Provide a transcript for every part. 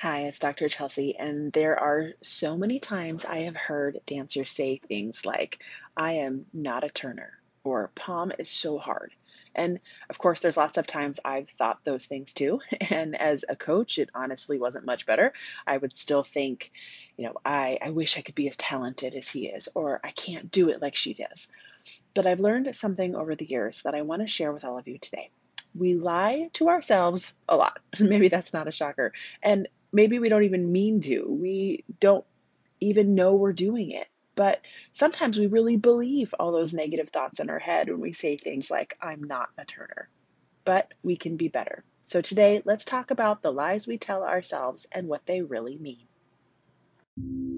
Hi, it's Dr. Chelsea, and there are so many times I have heard dancers say things like, I am not a turner, or POM is so hard. And of course, there's lots of times I've thought those things too. And as a coach, it honestly wasn't much better. I would still think, you know, I, I wish I could be as talented as he is, or I can't do it like she does. But I've learned something over the years that I want to share with all of you today we lie to ourselves a lot. Maybe that's not a shocker. And maybe we don't even mean to. We don't even know we're doing it. But sometimes we really believe all those negative thoughts in our head when we say things like, I'm not a turner. But we can be better. So today, let's talk about the lies we tell ourselves and what they really mean.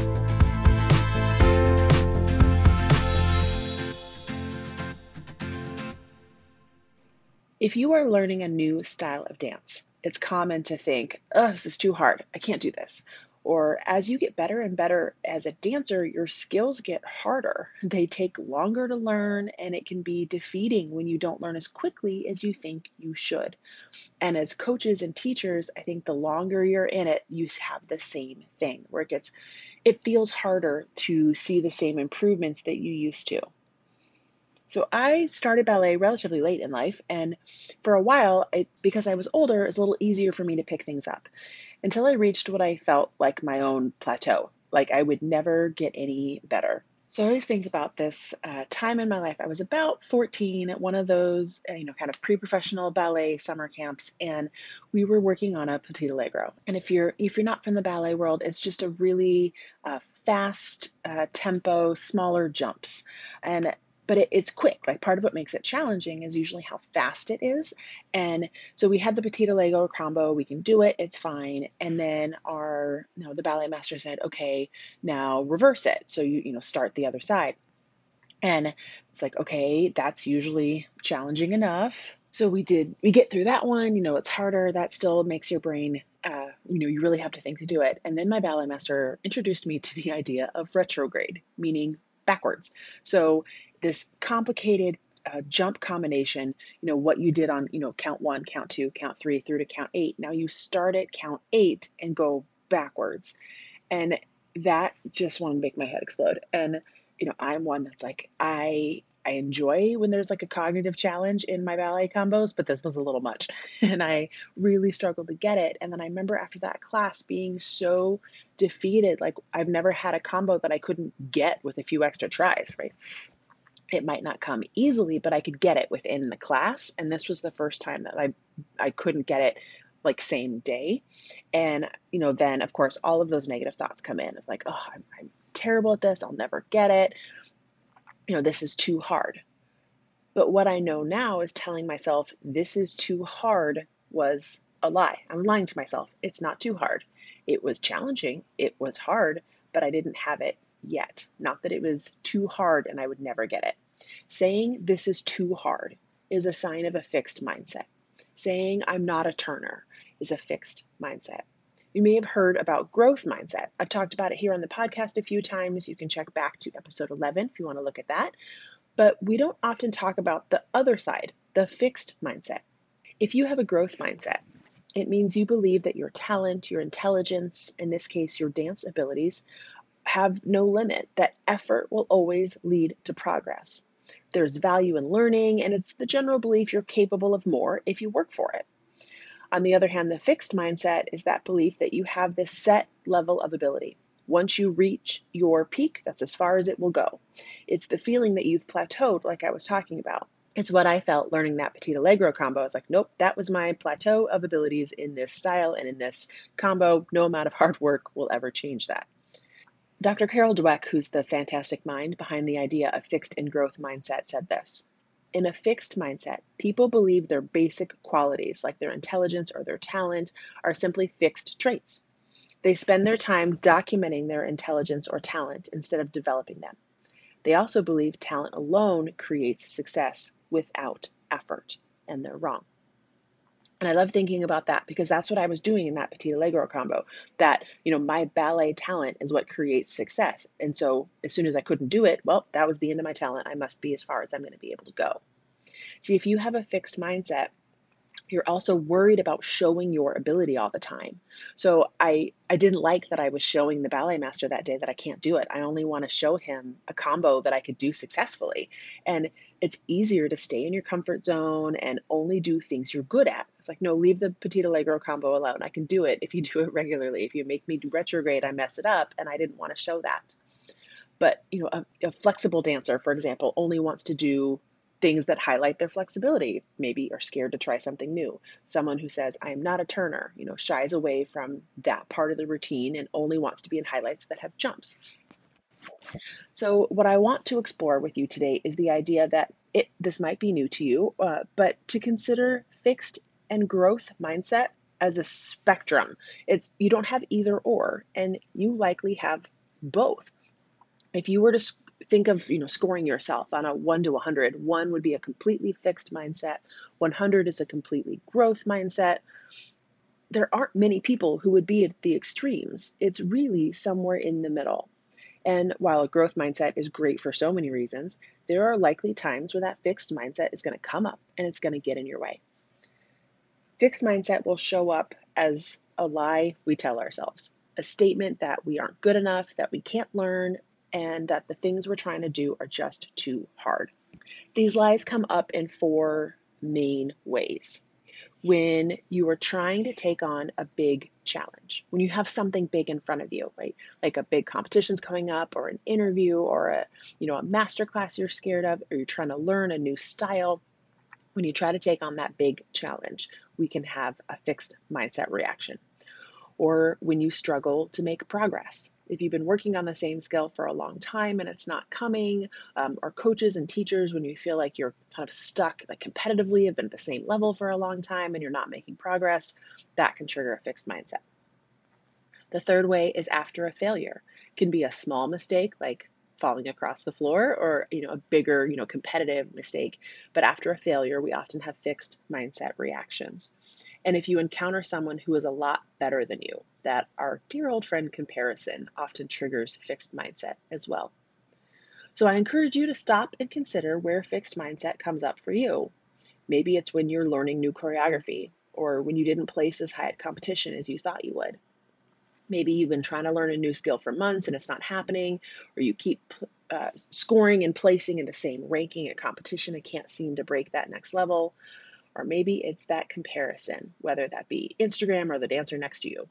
If you are learning a new style of dance, it's common to think, oh, this is too hard. I can't do this. Or as you get better and better as a dancer, your skills get harder. They take longer to learn, and it can be defeating when you don't learn as quickly as you think you should. And as coaches and teachers, I think the longer you're in it, you have the same thing where it gets, it feels harder to see the same improvements that you used to. So I started ballet relatively late in life, and for a while, because I was older, it was a little easier for me to pick things up until I reached what I felt like my own plateau. Like I would never get any better. So I always think about this uh, time in my life. I was about 14 at one of those, uh, you know, kind of pre-professional ballet summer camps, and we were working on a petit allegro. And if you're if you're not from the ballet world, it's just a really uh, fast uh, tempo, smaller jumps, and but it, it's quick. Like part of what makes it challenging is usually how fast it is. And so we had the Petit Allegro combo. We can do it. It's fine. And then our, you know, the ballet master said, okay, now reverse it. So you, you know, start the other side. And it's like, okay, that's usually challenging enough. So we did, we get through that one. You know, it's harder. That still makes your brain, uh, you know, you really have to think to do it. And then my ballet master introduced me to the idea of retrograde, meaning backwards. So this complicated uh, jump combination, you know, what you did on, you know, count one, count two, count three, through to count eight. Now you start at count eight and go backwards. And that just wanted to make my head explode. And, you know, I'm one that's like, I I enjoy when there's like a cognitive challenge in my ballet combos, but this was a little much. And I really struggled to get it. And then I remember after that class being so defeated. Like I've never had a combo that I couldn't get with a few extra tries, right? It might not come easily, but I could get it within the class. And this was the first time that I I couldn't get it like same day. And you know, then of course all of those negative thoughts come in. It's like, oh, I'm, I'm terrible at this. I'll never get it you know, this is too hard. But what I know now is telling myself this is too hard was a lie. I'm lying to myself. It's not too hard. It was challenging, it was hard, but I didn't have it yet. Not that it was too hard and I would never get it. Saying this is too hard is a sign of a fixed mindset. Saying I'm not a turner is a fixed mindset. You may have heard about growth mindset. I've talked about it here on the podcast a few times. You can check back to episode 11 if you want to look at that. But we don't often talk about the other side, the fixed mindset. If you have a growth mindset, it means you believe that your talent, your intelligence, in this case, your dance abilities, have no limit, that effort will always lead to progress. There's value in learning, and it's the general belief you're capable of more if you work for it. On the other hand, the fixed mindset is that belief that you have this set level of ability. Once you reach your peak, that's as far as it will go. It's the feeling that you've plateaued, like I was talking about. It's what I felt learning that Petit Allegro combo. I was like, nope, that was my plateau of abilities in this style and in this combo. No amount of hard work will ever change that. Dr. Carol Dweck, who's the fantastic mind behind the idea of fixed and growth mindset, said this in a fixed mindset, people believe their basic qualities, like their intelligence or their talent, are simply fixed traits. They spend their time documenting their intelligence or talent instead of developing them. They also believe talent alone creates success without effort, and they're wrong. And I love thinking about that because that's what I was doing in that Petit Allegro combo. That, you know, my ballet talent is what creates success. And so as soon as I couldn't do it, well, that was the end of my talent. I must be as far as I'm going to be able to go. See, if you have a fixed mindset, you're also worried about showing your ability all the time. So I I didn't like that I was showing the ballet master that day that I can't do it. I only want to show him a combo that I could do successfully. And it's easier to stay in your comfort zone and only do things you're good at. It's like, no, leave the Petit Allegro combo alone. I can do it if you do it regularly. If you make me do retrograde, I mess it up and I didn't want to show that. But, you know, a, a flexible dancer, for example, only wants to do things that highlight their flexibility, maybe are scared to try something new. Someone who says, I am not a turner, you know, shies away from that part of the routine and only wants to be in highlights that have jumps. So, what I want to explore with you today is the idea that it this might be new to you, uh, but to consider fixed and growth mindset as a spectrum. It's you don't have either or, and you likely have both. If you were to think of you know scoring yourself on a 1 to 100 1 would be a completely fixed mindset. 100 is a completely growth mindset. There aren't many people who would be at the extremes. It's really somewhere in the middle. And while a growth mindset is great for so many reasons there are likely times where that fixed mindset is going to come up and it's going to get in your way. Fixed mindset will show up as a lie we tell ourselves a statement that we aren't good enough that we can't learn and that the things we're trying to do are just too hard. These lies come up in four main ways. When you are trying to take on a big challenge, when you have something big in front of you, right? Like a big competition's coming up or an interview or a, you know, a master class you're scared of or you're trying to learn a new style, when you try to take on that big challenge, we can have a fixed mindset reaction. Or when you struggle to make progress, if you've been working on the same skill for a long time and it's not coming, um, or coaches and teachers, when you feel like you're kind of stuck, like competitively, have been at the same level for a long time and you're not making progress, that can trigger a fixed mindset. The third way is after a failure. It can be a small mistake like falling across the floor or you know a bigger you know competitive mistake but after a failure we often have fixed mindset reactions and if you encounter someone who is a lot better than you, that our dear old friend comparison often triggers fixed mindset as well. So I encourage you to stop and consider where fixed mindset comes up for you. Maybe it's when you're learning new choreography or when you didn't place as high at competition as you thought you would. Maybe you've been trying to learn a new skill for months and it's not happening, or you keep uh, scoring and placing in the same ranking at competition and can't seem to break that next level. Or maybe it's that comparison, whether that be Instagram or the dancer next to you.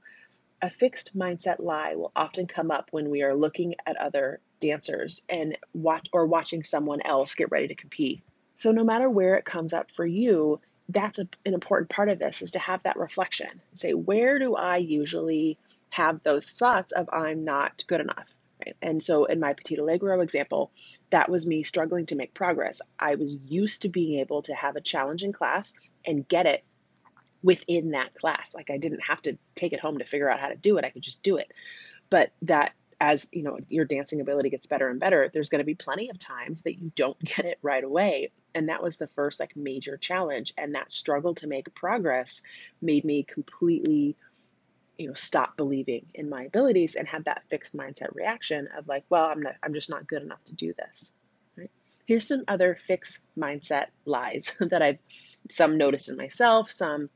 A fixed mindset lie will often come up when we are looking at other dancers and watch or watching someone else get ready to compete. So no matter where it comes up for you, that's a, an important part of this is to have that reflection. Say, where do I usually have those thoughts of I'm not good enough? And so in my Petit Allegro example, that was me struggling to make progress. I was used to being able to have a challenging class and get it within that class. Like I didn't have to take it home to figure out how to do it. I could just do it. But that as you know your dancing ability gets better and better there's going to be plenty of times that you don't get it right away and that was the first like major challenge and that struggle to make progress made me completely you know stop believing in my abilities and have that fixed mindset reaction of like well i'm not i'm just not good enough to do this right? Here's some other fixed mindset lies that i've some noticed in myself some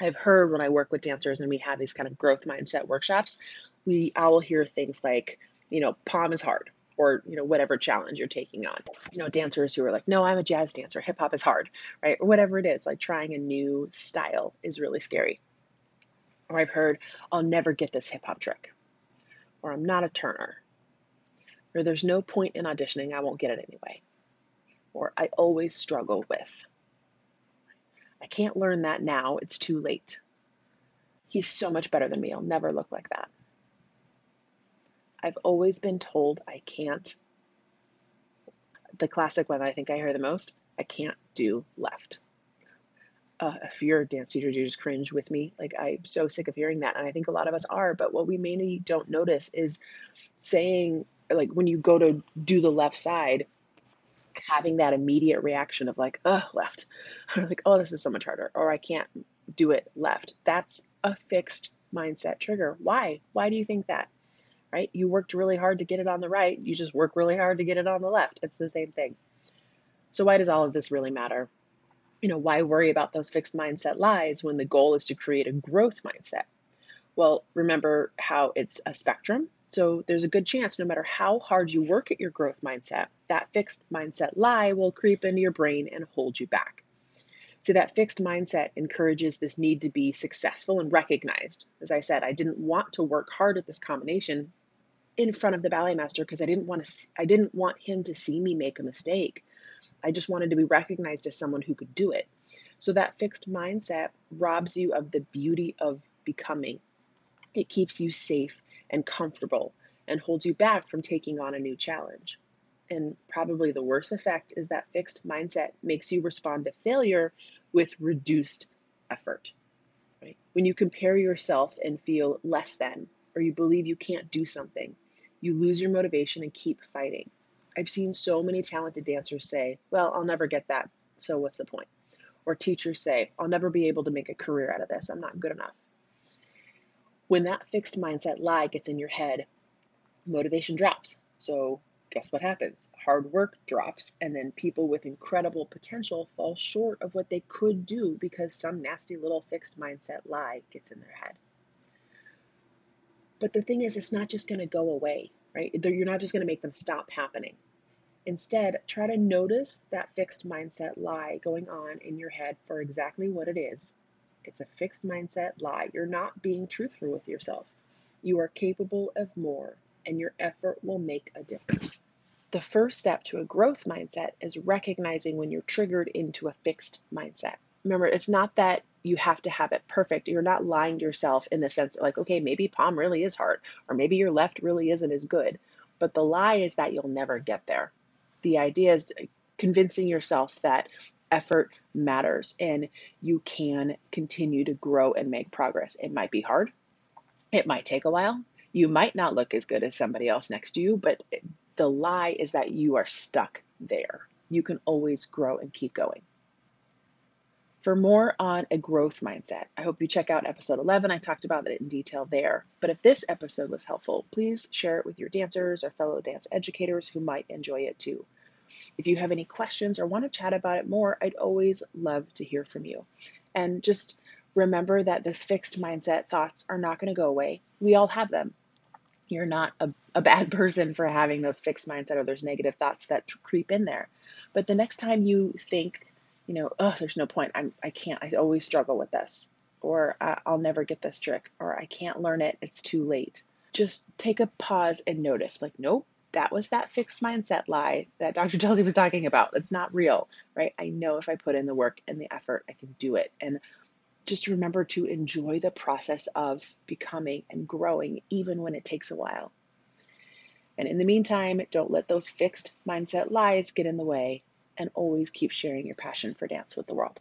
i've heard when i work with dancers and we have these kind of growth mindset workshops. We i will hear things like you know pom is hard or you know whatever challenge you're taking on. You know dancers who are like no i'm a jazz dancer hip hop is hard right? Or whatever it is like trying a new style is really scary or I've heard, I'll never get this hip hop trick. Or I'm not a turner. Or there's no point in auditioning, I won't get it anyway. Or I always struggle with. I can't learn that now, it's too late. He's so much better than me, I'll never look like that. I've always been told I can't. The classic one I think I hear the most I can't do left. Uh, if you're a dance teacher, you just cringe with me. Like I'm so sick of hearing that, and I think a lot of us are. But what we mainly don't notice is saying, like when you go to do the left side, having that immediate reaction of like, oh, left, or like, oh, this is so much harder, or I can't do it left. That's a fixed mindset trigger. Why? Why do you think that? Right? You worked really hard to get it on the right. You just work really hard to get it on the left. It's the same thing. So why does all of this really matter? You know, why worry about those fixed mindset lies when the goal is to create a growth mindset? Well, remember how it's a spectrum. So there's a good chance no matter how hard you work at your growth mindset, that fixed mindset lie will creep into your brain and hold you back. So that fixed mindset encourages this need to be successful and recognized. As I said, I didn't want to work hard at this combination in front of the ballet master because I didn't want to I didn't want him to see me make a mistake. I just wanted to be recognized as someone who could do it. So that fixed mindset robs you of the beauty of becoming. It keeps you safe and comfortable and holds you back from taking on a new challenge. And probably the worst effect is that fixed mindset makes you respond to failure with reduced effort. Right? When you compare yourself and feel less than, or you believe you can't do something, you lose your motivation and keep fighting. I've seen so many talented dancers say, Well, I'll never get that, so what's the point? Or teachers say, I'll never be able to make a career out of this, I'm not good enough. When that fixed mindset lie gets in your head, motivation drops. So, guess what happens? Hard work drops, and then people with incredible potential fall short of what they could do because some nasty little fixed mindset lie gets in their head. But the thing is, it's not just going to go away, right? You're not just going to make them stop happening. Instead, try to notice that fixed mindset lie going on in your head for exactly what it is. It's a fixed mindset lie. You're not being truthful with yourself. You are capable of more, and your effort will make a difference. The first step to a growth mindset is recognizing when you're triggered into a fixed mindset. Remember, it's not that you have to have it perfect. You're not lying to yourself in the sense like, okay, maybe pom really is hard, or maybe your left really isn't as good. But the lie is that you'll never get there the idea is convincing yourself that effort matters and you can continue to grow and make progress. It might be hard, it might take a while. You might not look as good as somebody else next to you, but the lie is that you are stuck there. You can always grow and keep going. For more on a growth mindset, I hope you check out episode 11. I talked about it in detail there. But if this episode was helpful, please share it with your dancers or fellow dance educators who might enjoy it too. If you have any questions or want to chat about it more, I'd always love to hear from you. And just remember that this fixed mindset thoughts are not going to go away. We all have them. You're not a, a bad person for having those fixed mindset or those negative thoughts that creep in there. But the next time you think, you know, oh, there's no point. I'm, I can't. I always struggle with this, or I'll never get this trick, or I can't learn it. It's too late. Just take a pause and notice. Like, nope, that was that fixed mindset lie that Dr. Chelsea was talking about. It's not real, right? I know if I put in the work and the effort, I can do it. And just remember to enjoy the process of becoming and growing, even when it takes a while. And in the meantime, don't let those fixed mindset lies get in the way and always keep sharing your passion for dance with the world.